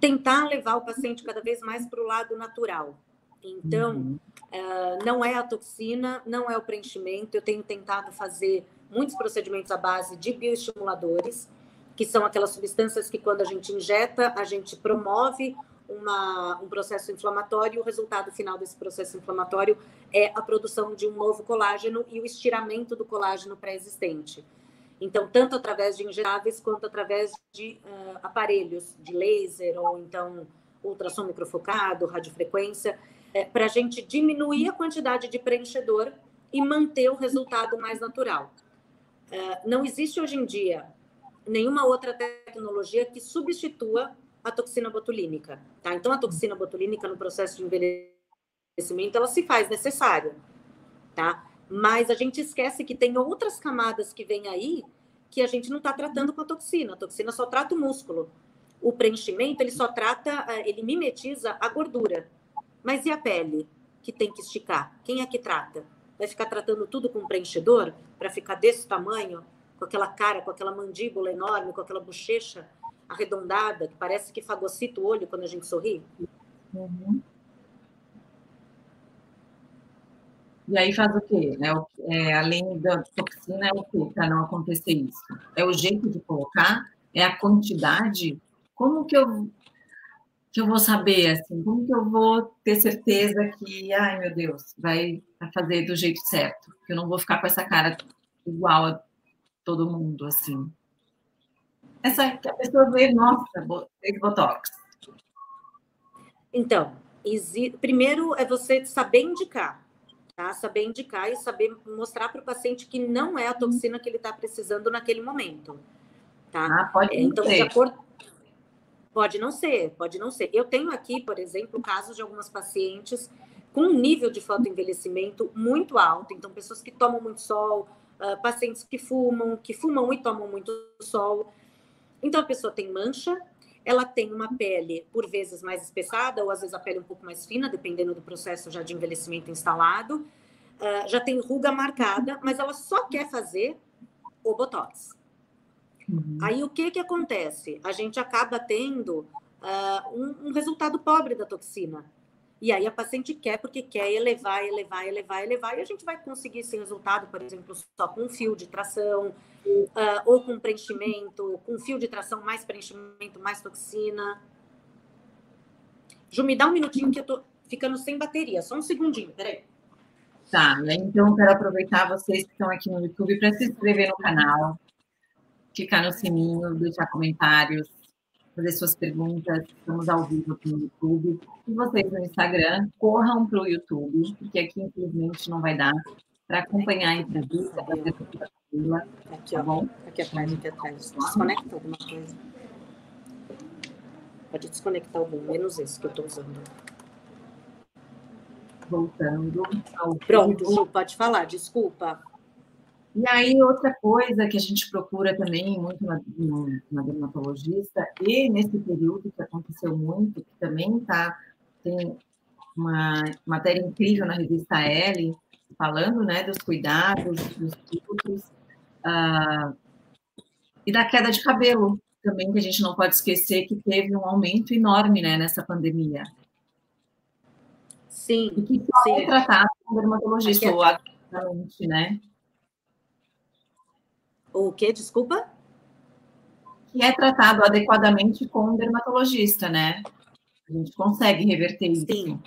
tentar levar o paciente cada vez mais para o lado natural. Então, uhum. uh, não é a toxina, não é o preenchimento. Eu tenho tentado fazer muitos procedimentos à base de bioestimuladores, que são aquelas substâncias que, quando a gente injeta, a gente promove uma, um processo inflamatório, e o resultado final desse processo inflamatório é a produção de um novo colágeno e o estiramento do colágeno pré-existente. Então, tanto através de injetáveis quanto através de uh, aparelhos de laser ou então ultrassom microfocado, radiofrequência, é, para a gente diminuir a quantidade de preenchedor e manter o resultado mais natural. É, não existe hoje em dia nenhuma outra tecnologia que substitua a toxina botulínica. Tá? Então, a toxina botulínica no processo de envelhecimento, ela se faz necessária. Tá? Mas a gente esquece que tem outras camadas que vêm aí que a gente não está tratando com a toxina. A toxina só trata o músculo. O preenchimento, ele só trata, é, ele mimetiza a gordura. Mas e a pele, que tem que esticar? Quem é que trata? Vai ficar tratando tudo com preenchedor para ficar desse tamanho, com aquela cara, com aquela mandíbula enorme, com aquela bochecha arredondada, que parece que fagocita o olho quando a gente sorri? Uhum. E aí faz o quê? É, é, além da toxina, é o quê para não acontecer isso? É o jeito de colocar? É a quantidade? Como que eu que eu vou saber, assim, como que eu vou ter certeza que, ai meu Deus, vai fazer do jeito certo, que eu não vou ficar com essa cara igual a todo mundo, assim. Essa que a pessoa vê, nossa, fez botox. Então, primeiro é você saber indicar. tá? Saber indicar e saber mostrar para o paciente que não é a toxina que ele está precisando naquele momento, tá? Ah, pode É, então, ser. de acordo. Pode não ser, pode não ser. Eu tenho aqui, por exemplo, casos de algumas pacientes com um nível de fotoenvelhecimento muito alto. Então, pessoas que tomam muito sol, ah, pacientes que fumam, que fumam e tomam muito sol. Então, a pessoa tem mancha, ela tem uma pele, por vezes, mais espessada, ou às vezes a pele um pouco mais fina, dependendo do processo já de envelhecimento instalado. Ah, já tem ruga marcada, mas ela só quer fazer o Botox. Uhum. Aí o que que acontece? A gente acaba tendo ah, um, um resultado pobre da toxina. E aí a paciente quer porque quer elevar, elevar, elevar, elevar, e a gente vai conseguir esse resultado, por exemplo, só com fio de tração, ah, ou com preenchimento, com fio de tração mais preenchimento, mais toxina. Ju, me dá um minutinho que eu tô ficando sem bateria, só um segundinho, peraí. Tá, né? então quero aproveitar vocês que estão aqui no YouTube para se inscrever no canal, clicar no sininho, deixar comentários, fazer suas perguntas. Estamos ao vivo aqui no YouTube. E vocês no Instagram, corram para o YouTube, porque aqui, infelizmente, não vai dar para acompanhar a entrevista da doutora Camila, Aqui, tá ó. bom? Aqui atrás, aqui atrás. Desconecta alguma coisa. Pode desconectar algum, menos esse que eu estou usando. Voltando ao Pronto, pode falar, desculpa. E aí, outra coisa que a gente procura também muito na, na, na dermatologista, e nesse período que aconteceu muito, que também tá, tem uma matéria incrível na revista L, falando né, dos cuidados, dos filtros, ah, e da queda de cabelo também, que a gente não pode esquecer que teve um aumento enorme né, nessa pandemia. Sim, E que só é sim. tratado com dermatologista, é- ou adequadamente, né? O quê? Desculpa? que é tratado adequadamente com um dermatologista, né? A gente consegue reverter isso. Sim.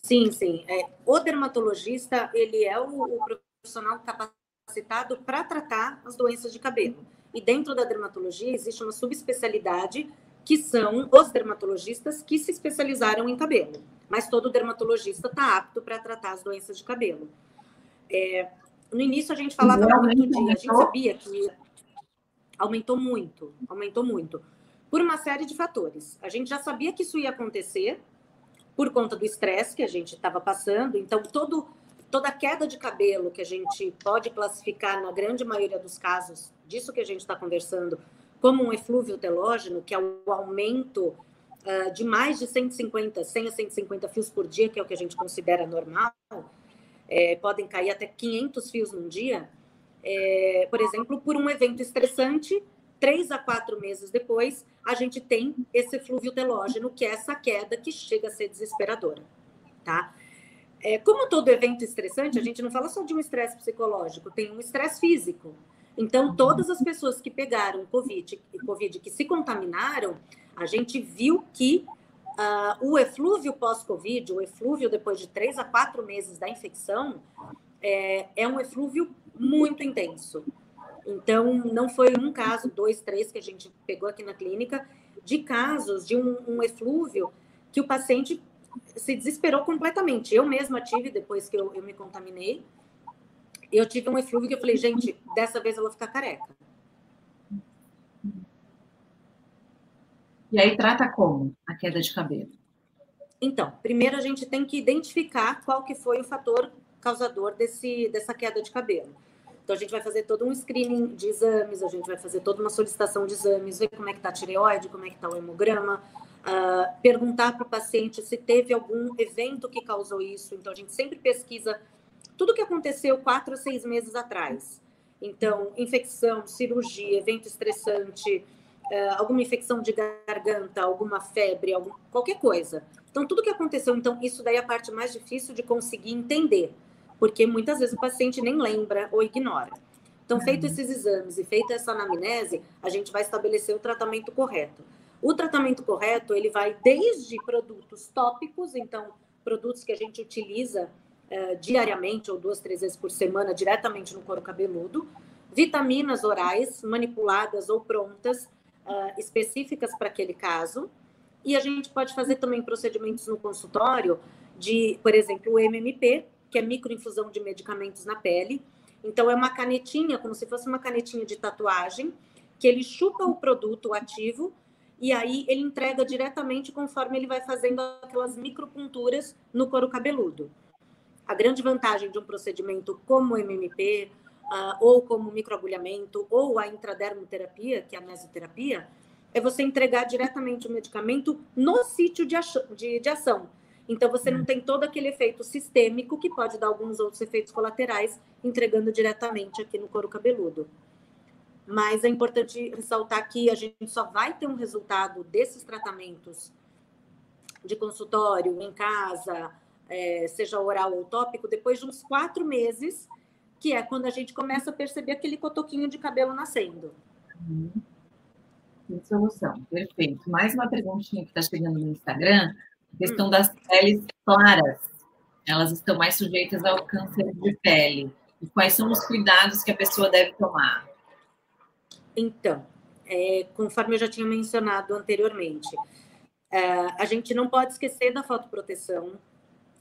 Sim, sim. É, o dermatologista, ele é o, o profissional capacitado para tratar as doenças de cabelo. E dentro da dermatologia existe uma subespecialidade que são os dermatologistas que se especializaram em cabelo. Mas todo dermatologista está apto para tratar as doenças de cabelo. É, no início a gente falava muito de, a gente aumentou? sabia que aumentou muito, aumentou muito, por uma série de fatores. A gente já sabia que isso ia acontecer por conta do estresse que a gente estava passando. Então, todo, toda queda de cabelo que a gente pode classificar, na grande maioria dos casos, disso que a gente está conversando, como um eflúvio telógeno, que é o aumento uh, de mais de 150, 100 a 150 fios por dia, que é o que a gente considera normal, é, podem cair até 500 fios num dia, é, por exemplo, por um evento estressante, três a quatro meses depois, a gente tem esse eflúvio telógeno, que é essa queda que chega a ser desesperadora, tá? É, como todo evento estressante, a gente não fala só de um estresse psicológico, tem um estresse físico. Então, todas as pessoas que pegaram COVID, COVID que se contaminaram, a gente viu que uh, o eflúvio pós-Covid, o eflúvio depois de três a quatro meses da infecção, é, é um eflúvio muito intenso. Então, não foi um caso, dois, três que a gente pegou aqui na clínica, de casos de um, um eflúvio que o paciente se desesperou completamente. Eu mesma tive, depois que eu, eu me contaminei, eu tive um eflúvio que eu falei, gente, dessa vez eu vou ficar careca. E aí trata como a queda de cabelo? Então, primeiro a gente tem que identificar qual que foi o fator causador desse, dessa queda de cabelo. Então, a gente vai fazer todo um screening de exames, a gente vai fazer toda uma solicitação de exames, ver como é que está a tireoide, como é que está o hemograma, uh, perguntar para o paciente se teve algum evento que causou isso. Então, a gente sempre pesquisa tudo que aconteceu quatro a seis meses atrás. Então, infecção, cirurgia, evento estressante, alguma infecção de garganta, alguma febre, algum, qualquer coisa. Então, tudo que aconteceu, então, isso daí é a parte mais difícil de conseguir entender porque muitas vezes o paciente nem lembra ou ignora. Então, feito esses exames e feita essa anamnese, a gente vai estabelecer o tratamento correto. O tratamento correto, ele vai desde produtos tópicos, então, produtos que a gente utiliza uh, diariamente ou duas, três vezes por semana diretamente no couro cabeludo, vitaminas orais manipuladas ou prontas, uh, específicas para aquele caso, e a gente pode fazer também procedimentos no consultório de, por exemplo, o MMP, que é microinfusão de medicamentos na pele. Então, é uma canetinha, como se fosse uma canetinha de tatuagem, que ele chupa o produto ativo e aí ele entrega diretamente conforme ele vai fazendo aquelas micropunturas no couro cabeludo. A grande vantagem de um procedimento como o MMP, uh, ou como microagulhamento, ou a intradermoterapia, que é a mesoterapia, é você entregar diretamente o medicamento no sítio de, de, de ação. Então, você não tem todo aquele efeito sistêmico que pode dar alguns outros efeitos colaterais, entregando diretamente aqui no couro cabeludo. Mas é importante ressaltar que a gente só vai ter um resultado desses tratamentos de consultório, em casa, é, seja oral ou tópico, depois de uns quatro meses, que é quando a gente começa a perceber aquele cotoquinho de cabelo nascendo. Uhum. solução, perfeito. Mais uma perguntinha que está chegando no Instagram, questão hum. das peles claras. Elas estão mais sujeitas ao câncer de pele. E quais são os cuidados que a pessoa deve tomar? Então, é, conforme eu já tinha mencionado anteriormente, é, a gente não pode esquecer da fotoproteção,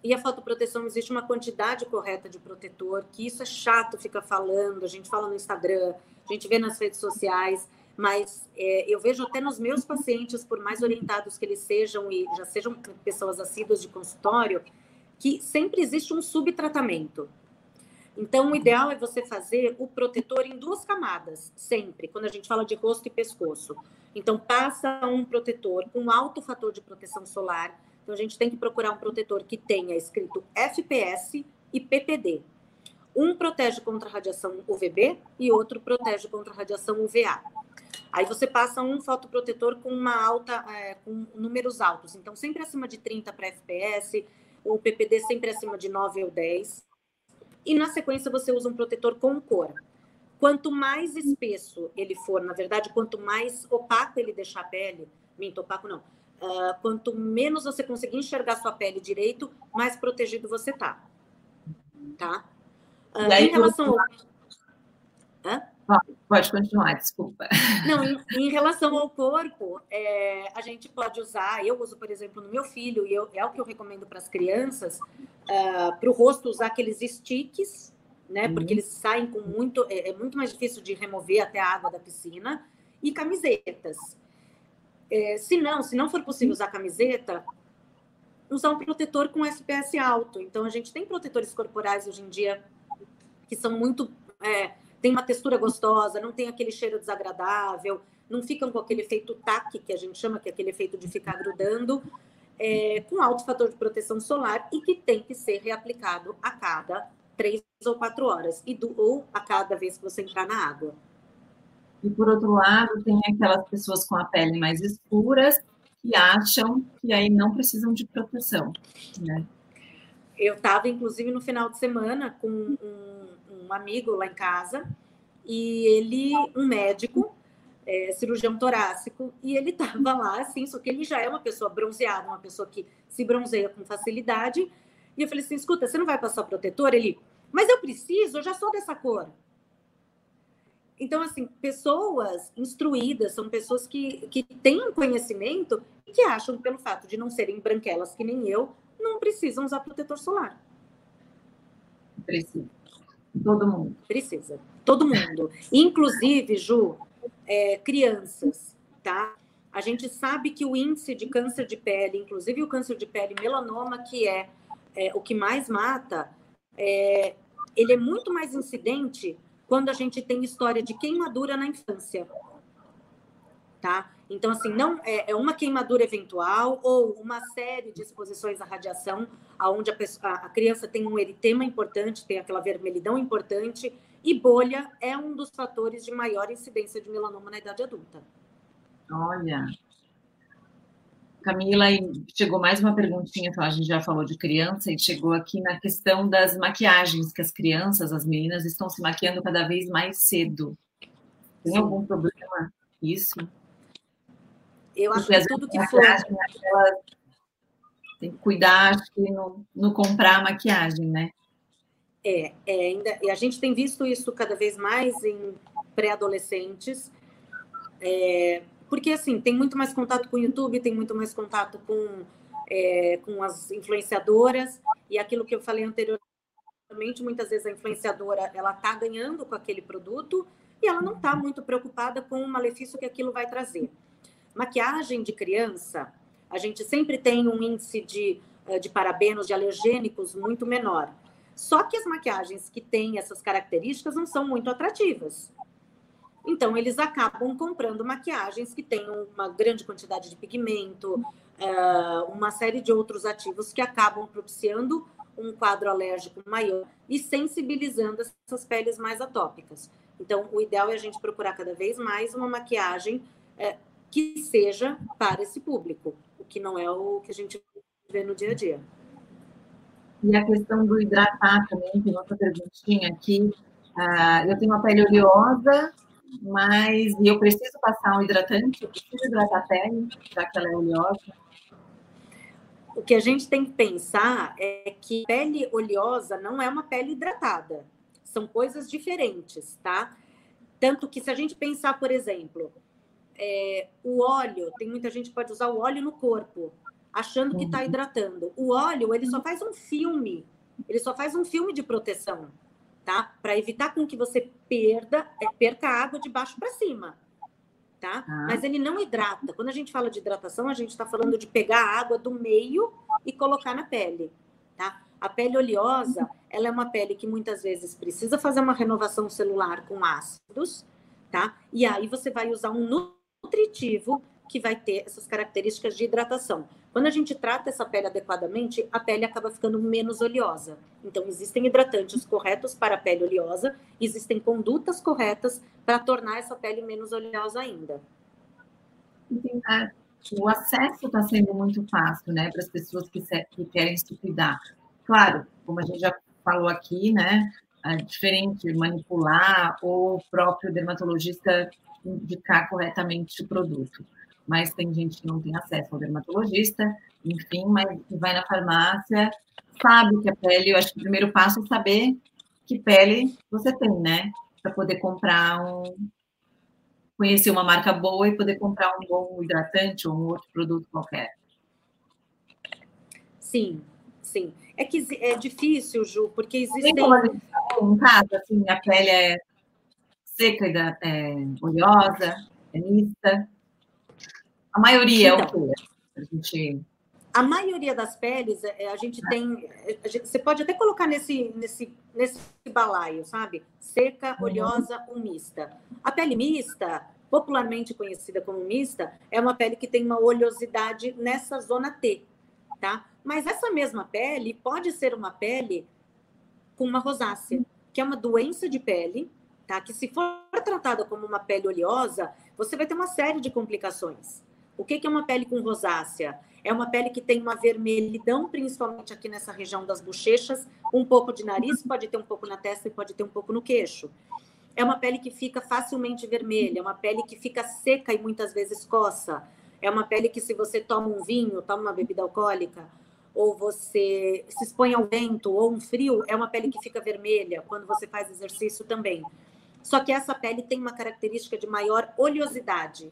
e a fotoproteção existe uma quantidade correta de protetor, que isso é chato ficar falando, a gente fala no Instagram, a gente vê nas redes sociais, mas é, eu vejo até nos meus pacientes, por mais orientados que eles sejam e já sejam pessoas assíduas de consultório, que sempre existe um subtratamento. Então, o ideal é você fazer o protetor em duas camadas, sempre, quando a gente fala de rosto e pescoço. Então, passa um protetor com alto fator de proteção solar, então, a gente tem que procurar um protetor que tenha escrito FPS e PPD. Um protege contra a radiação UVB e outro protege contra a radiação UVA. Aí você passa um fotoprotetor com uma alta, é, com números altos. Então, sempre acima de 30 para FPS, o PPD sempre acima de 9 ou 10. E na sequência você usa um protetor com cor. Quanto mais espesso ele for, na verdade, quanto mais opaco ele deixar a pele, minto opaco não, Uh, quanto menos você conseguir enxergar sua pele direito, mais protegido você tá. Tá? Uh, aí, em relação ao... Pode continuar, desculpa. Não, em, em relação ao corpo, é, a gente pode usar, eu uso, por exemplo, no meu filho, e eu, é o que eu recomendo para as crianças, uh, para o rosto usar aqueles sticks, né? Uhum. Porque eles saem com muito. É, é muito mais difícil de remover até a água da piscina, e camisetas. É, se não, se não for possível usar camiseta, usar um protetor com SPS alto. Então, a gente tem protetores corporais hoje em dia que são muito. É, tem uma textura gostosa, não tem aquele cheiro desagradável, não ficam com aquele efeito taque, que a gente chama, que é aquele efeito de ficar grudando, é, com alto fator de proteção solar e que tem que ser reaplicado a cada três ou quatro horas, e do, ou a cada vez que você entrar na água. E por outro lado, tem aquelas pessoas com a pele mais escuras que acham que aí não precisam de proteção, né? Eu estava, inclusive, no final de semana com um, um, amigo lá em casa e ele, um médico, é, cirurgião torácico, e ele estava lá, assim, só que ele já é uma pessoa bronzeada, uma pessoa que se bronzeia com facilidade. E eu falei assim: escuta, você não vai passar protetor? Ele, mas eu preciso, eu já sou dessa cor. Então, assim, pessoas instruídas são pessoas que, que têm conhecimento e que acham, pelo fato de não serem branquelas que nem eu, não precisam usar protetor solar. Precisa. Todo mundo. Precisa. Todo mundo. Inclusive, Ju, é, crianças, tá? A gente sabe que o índice de câncer de pele, inclusive o câncer de pele melanoma, que é, é o que mais mata, é, ele é muito mais incidente quando a gente tem história de queimadura na infância. Tá? Então, assim, não é, é uma queimadura eventual ou uma série de exposições à radiação, onde a, pessoa, a criança tem um eritema importante, tem aquela vermelhidão importante, e bolha é um dos fatores de maior incidência de melanoma na idade adulta. Olha, Camila, chegou mais uma perguntinha, então a gente já falou de criança, e chegou aqui na questão das maquiagens, que as crianças, as meninas, estão se maquiando cada vez mais cedo. Tem Sim. algum problema isso? Eu acho que tudo que for... Tem que cuidar, acho que no, no comprar maquiagem, né? É, é, ainda, e a gente tem visto isso cada vez mais em pré-adolescentes. É, porque, assim, tem muito mais contato com o YouTube, tem muito mais contato com, é, com as influenciadoras, e aquilo que eu falei anteriormente, muitas vezes a influenciadora ela está ganhando com aquele produto e ela não está muito preocupada com o malefício que aquilo vai trazer. Maquiagem de criança, a gente sempre tem um índice de, eh, de parabenos, de alergênicos muito menor. Só que as maquiagens que têm essas características não são muito atrativas. Então, eles acabam comprando maquiagens que têm uma grande quantidade de pigmento, eh, uma série de outros ativos que acabam propiciando um quadro alérgico maior e sensibilizando essas peles mais atópicas. Então, o ideal é a gente procurar cada vez mais uma maquiagem é, que seja para esse público, o que não é o que a gente vê no dia a dia. E a questão do hidratar também, tem outra perguntinha aqui. Uh, eu tenho uma pele oleosa, mas eu preciso passar um hidratante, eu preciso hidratar a pele, já que ela é oleosa. O que a gente tem que pensar é que pele oleosa não é uma pele hidratada são coisas diferentes, tá? Tanto que se a gente pensar, por exemplo, é, o óleo, tem muita gente que pode usar o óleo no corpo, achando que está uhum. hidratando. O óleo, ele só faz um filme, ele só faz um filme de proteção, tá? Para evitar com que você perda, é, perca a água de baixo para cima, tá? Ah. Mas ele não hidrata. Quando a gente fala de hidratação, a gente está falando de pegar a água do meio e colocar na pele, tá? A pele oleosa, ela é uma pele que muitas vezes precisa fazer uma renovação celular com ácidos, tá? E aí você vai usar um nutritivo que vai ter essas características de hidratação. Quando a gente trata essa pele adequadamente, a pele acaba ficando menos oleosa. Então, existem hidratantes corretos para a pele oleosa, existem condutas corretas para tornar essa pele menos oleosa ainda. O acesso está sendo muito fácil, né, para as pessoas que, que querem se cuidar. Claro, como a gente já falou aqui, né? É diferente manipular ou o próprio dermatologista indicar corretamente o produto. Mas tem gente que não tem acesso ao dermatologista, enfim, mas vai na farmácia, sabe que a pele, eu acho que o primeiro passo é saber que pele você tem, né? Para poder comprar um. Conhecer uma marca boa e poder comprar um bom hidratante ou um outro produto qualquer. Sim, sim. É que é difícil, Ju, porque existem. Tem como a gente em casa, assim, a pele é seca, é oleosa, é mista. A maioria então, é o então. quê? A gente a maioria das peles é, a gente tem a gente, você pode até colocar nesse nesse nesse balaio sabe seca uhum. oleosa ou mista a pele mista popularmente conhecida como mista é uma pele que tem uma oleosidade nessa zona T tá mas essa mesma pele pode ser uma pele com uma rosácea, que é uma doença de pele, tá? Que se for tratada como uma pele oleosa, você vai ter uma série de complicações. O que é uma pele com rosácea? É uma pele que tem uma vermelhidão, principalmente aqui nessa região das bochechas, um pouco de nariz, pode ter um pouco na testa e pode ter um pouco no queixo. É uma pele que fica facilmente vermelha, é uma pele que fica seca e muitas vezes coça. É uma pele que, se você toma um vinho, toma uma bebida alcoólica, ou você se expõe ao vento ou um frio, é uma pele que fica vermelha quando você faz exercício também. Só que essa pele tem uma característica de maior oleosidade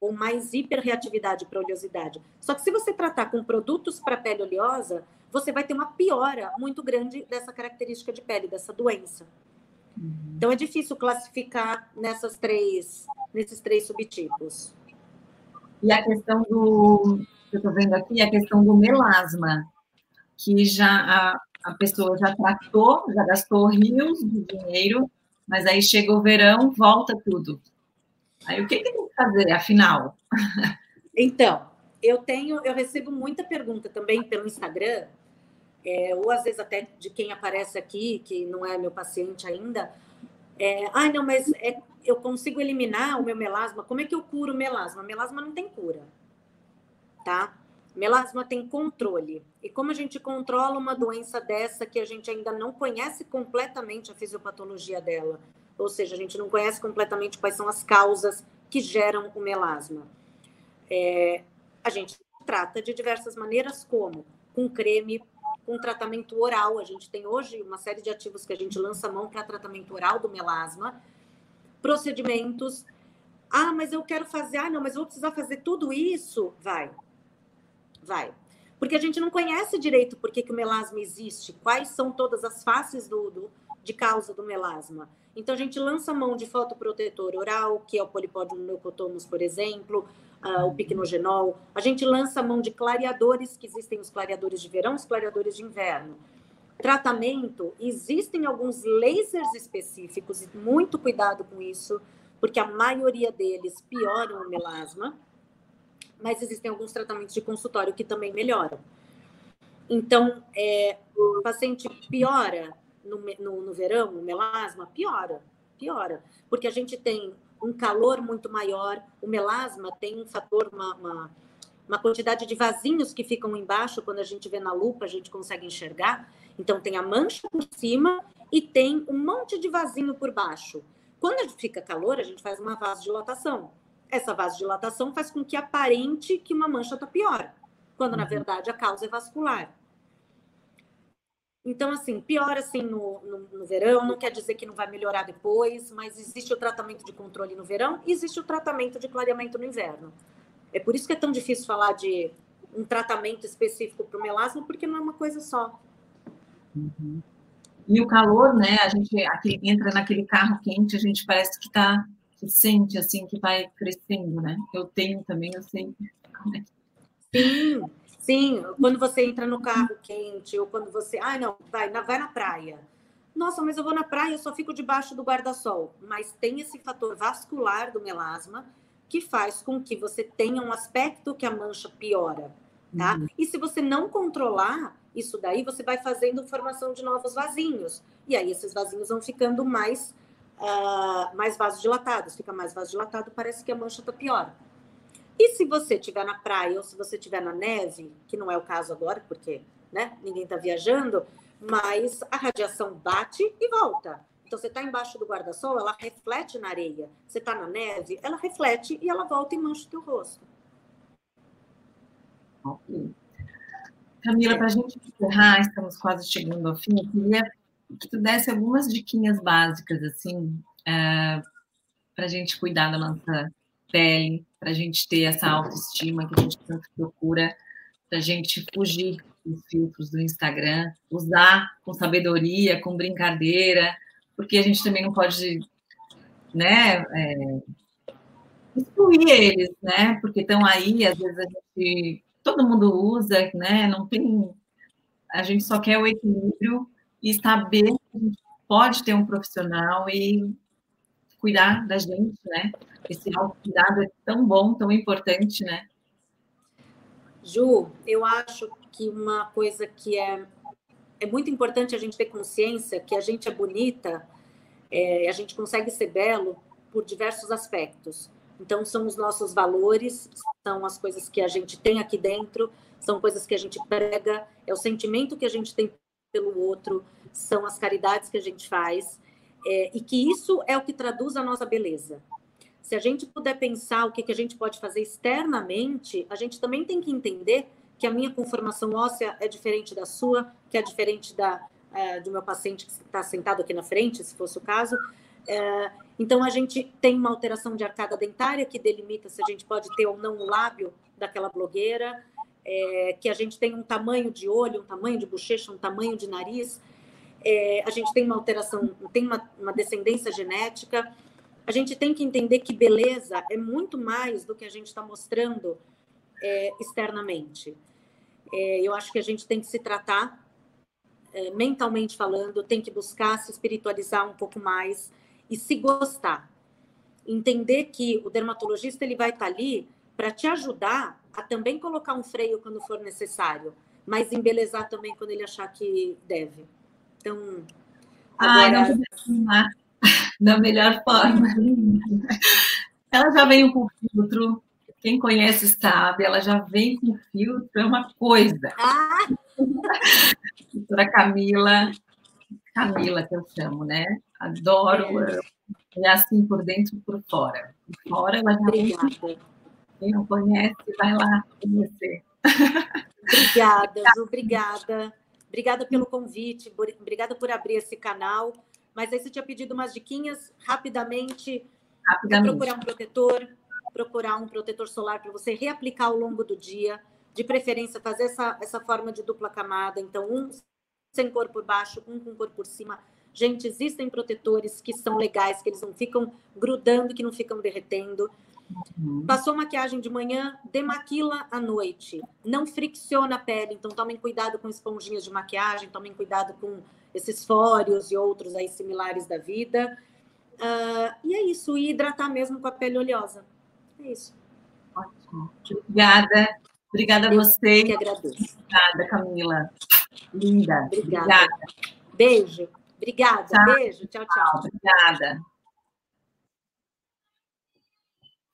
ou mais hiperreatividade para oleosidade. Só que se você tratar com produtos para pele oleosa, você vai ter uma piora muito grande dessa característica de pele, dessa doença. Uhum. Então é difícil classificar nessas três, nesses três subtipos. E a questão do, que eu estou vendo aqui é a questão do melasma, que já a, a pessoa já tratou, já gastou rios de dinheiro, mas aí chega o verão, volta tudo. Aí o que, que tem que fazer, afinal? Então, eu tenho, eu recebo muita pergunta também pelo Instagram, é, ou às vezes até de quem aparece aqui, que não é meu paciente ainda. É, ah, não, mas é, eu consigo eliminar o meu melasma. Como é que eu curo o melasma? Melasma não tem cura tá? Melasma tem controle. E como a gente controla uma doença dessa que a gente ainda não conhece completamente a fisiopatologia dela, ou seja, a gente não conhece completamente quais são as causas que geram o melasma. É, a gente trata de diversas maneiras, como com creme, com tratamento oral. A gente tem hoje uma série de ativos que a gente lança mão para tratamento oral do melasma, procedimentos. Ah, mas eu quero fazer. Ah, não, mas eu vou precisar fazer tudo isso? Vai vai. Porque a gente não conhece direito por que, que o melasma existe, quais são todas as faces do, do, de causa do melasma. Então, a gente lança mão de fotoprotetor oral, que é o polipódio leucotomus, por exemplo, uh, o picnogenol. A gente lança mão de clareadores, que existem os clareadores de verão, os clareadores de inverno. Tratamento, existem alguns lasers específicos, e muito cuidado com isso, porque a maioria deles pioram o melasma, mas existem alguns tratamentos de consultório que também melhoram. Então, é, o paciente piora no, no, no verão, o melasma, piora, piora, porque a gente tem um calor muito maior, o melasma tem um fator, uma, uma, uma quantidade de vasinhos que ficam embaixo, quando a gente vê na lupa, a gente consegue enxergar. Então, tem a mancha por cima e tem um monte de vasinho por baixo. Quando fica calor, a gente faz uma vasodilatação. Essa vasodilatação faz com que aparente que uma mancha está pior, quando na uhum. verdade a causa é vascular. Então, assim, piora assim no, no, no, verão, não quer dizer que não vai melhorar depois, mas existe o tratamento de controle no verão e existe o tratamento de clareamento no inverno. É por isso que é tão difícil falar de um tratamento específico para o melasma, porque não é uma coisa só. Uhum. E o calor, né? A gente aqui entra naquele carro quente, a gente parece que está que sente assim que vai crescendo, né? Eu tenho também, eu sei. Sim, sim. Quando você entra no carro quente ou quando você, ah, não, vai, vai na praia. Nossa, mas eu vou na praia, eu só fico debaixo do guarda-sol. Mas tem esse fator vascular do melasma que faz com que você tenha um aspecto que a mancha piora, tá? Uhum. E se você não controlar isso daí, você vai fazendo formação de novos vasinhos. E aí esses vasinhos vão ficando mais uh, mais vasodilatados. Fica mais vasodilatado, parece que a mancha está pior. E se você estiver na praia ou se você estiver na neve, que não é o caso agora, porque né, ninguém está viajando, mas a radiação bate e volta. Então, você está embaixo do guarda-sol, ela reflete na areia. Você está na neve, ela reflete e ela volta e mancha o teu rosto. Ok. Camila, para a gente encerrar, estamos quase chegando ao fim, eu queria que tu desse algumas diquinhas básicas, assim, é, para a gente cuidar da nossa pele, para a gente ter essa autoestima que a gente tanto procura, para a gente fugir dos filtros do Instagram, usar com sabedoria, com brincadeira, porque a gente também não pode, né, é, excluir eles, né, porque estão aí, às vezes a gente, todo mundo usa, né, não tem, a gente só quer o equilíbrio e saber que a gente pode ter um profissional e cuidar da gente, né? Esse autocuidado é tão bom, tão importante, né? Ju, eu acho que uma coisa que é, é muito importante a gente ter consciência que a gente é bonita, é, a gente consegue ser belo por diversos aspectos. Então, são os nossos valores, são as coisas que a gente tem aqui dentro, são coisas que a gente prega, é o sentimento que a gente tem pelo outro, são as caridades que a gente faz, é, e que isso é o que traduz a nossa beleza. Se a gente puder pensar o que, que a gente pode fazer externamente, a gente também tem que entender que a minha conformação óssea é diferente da sua, que é diferente da é, do meu paciente que está sentado aqui na frente, se fosse o caso. É, então, a gente tem uma alteração de arcada dentária que delimita se a gente pode ter ou não o lábio daquela blogueira é, que a gente tem um tamanho de olho, um tamanho de bochecha, um tamanho de nariz, é, a gente tem uma alteração, tem uma, uma descendência genética. A gente tem que entender que beleza é muito mais do que a gente está mostrando é, externamente. É, eu acho que a gente tem que se tratar é, mentalmente falando, tem que buscar se espiritualizar um pouco mais e se gostar. Entender que o dermatologista ele vai estar tá ali para te ajudar a também colocar um freio quando for necessário, mas embelezar também quando ele achar que deve. Então, agora... Ai, da melhor forma. Ela já veio com filtro, quem conhece sabe, ela já vem com filtro, é uma coisa. Ah! Doutora Camila, Camila que eu chamo, né? Adoro, é, é assim por dentro e por fora. Por fora ela já Obrigada. Quem não conhece, vai lá conhecer. Obrigada, Ju, obrigada. Obrigada pelo convite, obrigada por abrir esse canal. Mas aí você tinha pedido umas diquinhas rapidamente. Rapidamente. Procurar um protetor, procurar um protetor solar para você reaplicar ao longo do dia. de preferência, fazer essa, essa forma de dupla camada. Então, um sem cor por baixo, um com cor por cima. Gente, existem protetores que são legais, que eles não ficam grudando, que não ficam derretendo. Uhum. Passou maquiagem de manhã, demaquila à noite. Não fricciona a pele, então tomem cuidado com esponjinhas de maquiagem, tomem cuidado com esses fórios e outros aí similares da vida. Uh, e é isso, e hidratar mesmo com a pele oleosa. É isso. Ótimo. Obrigada. Obrigada a você. que agradeço. Obrigada, Camila. Linda. Obrigada. Obrigada. Beijo. Obrigada. Tchau. Beijo. Tchau, tchau. Obrigada.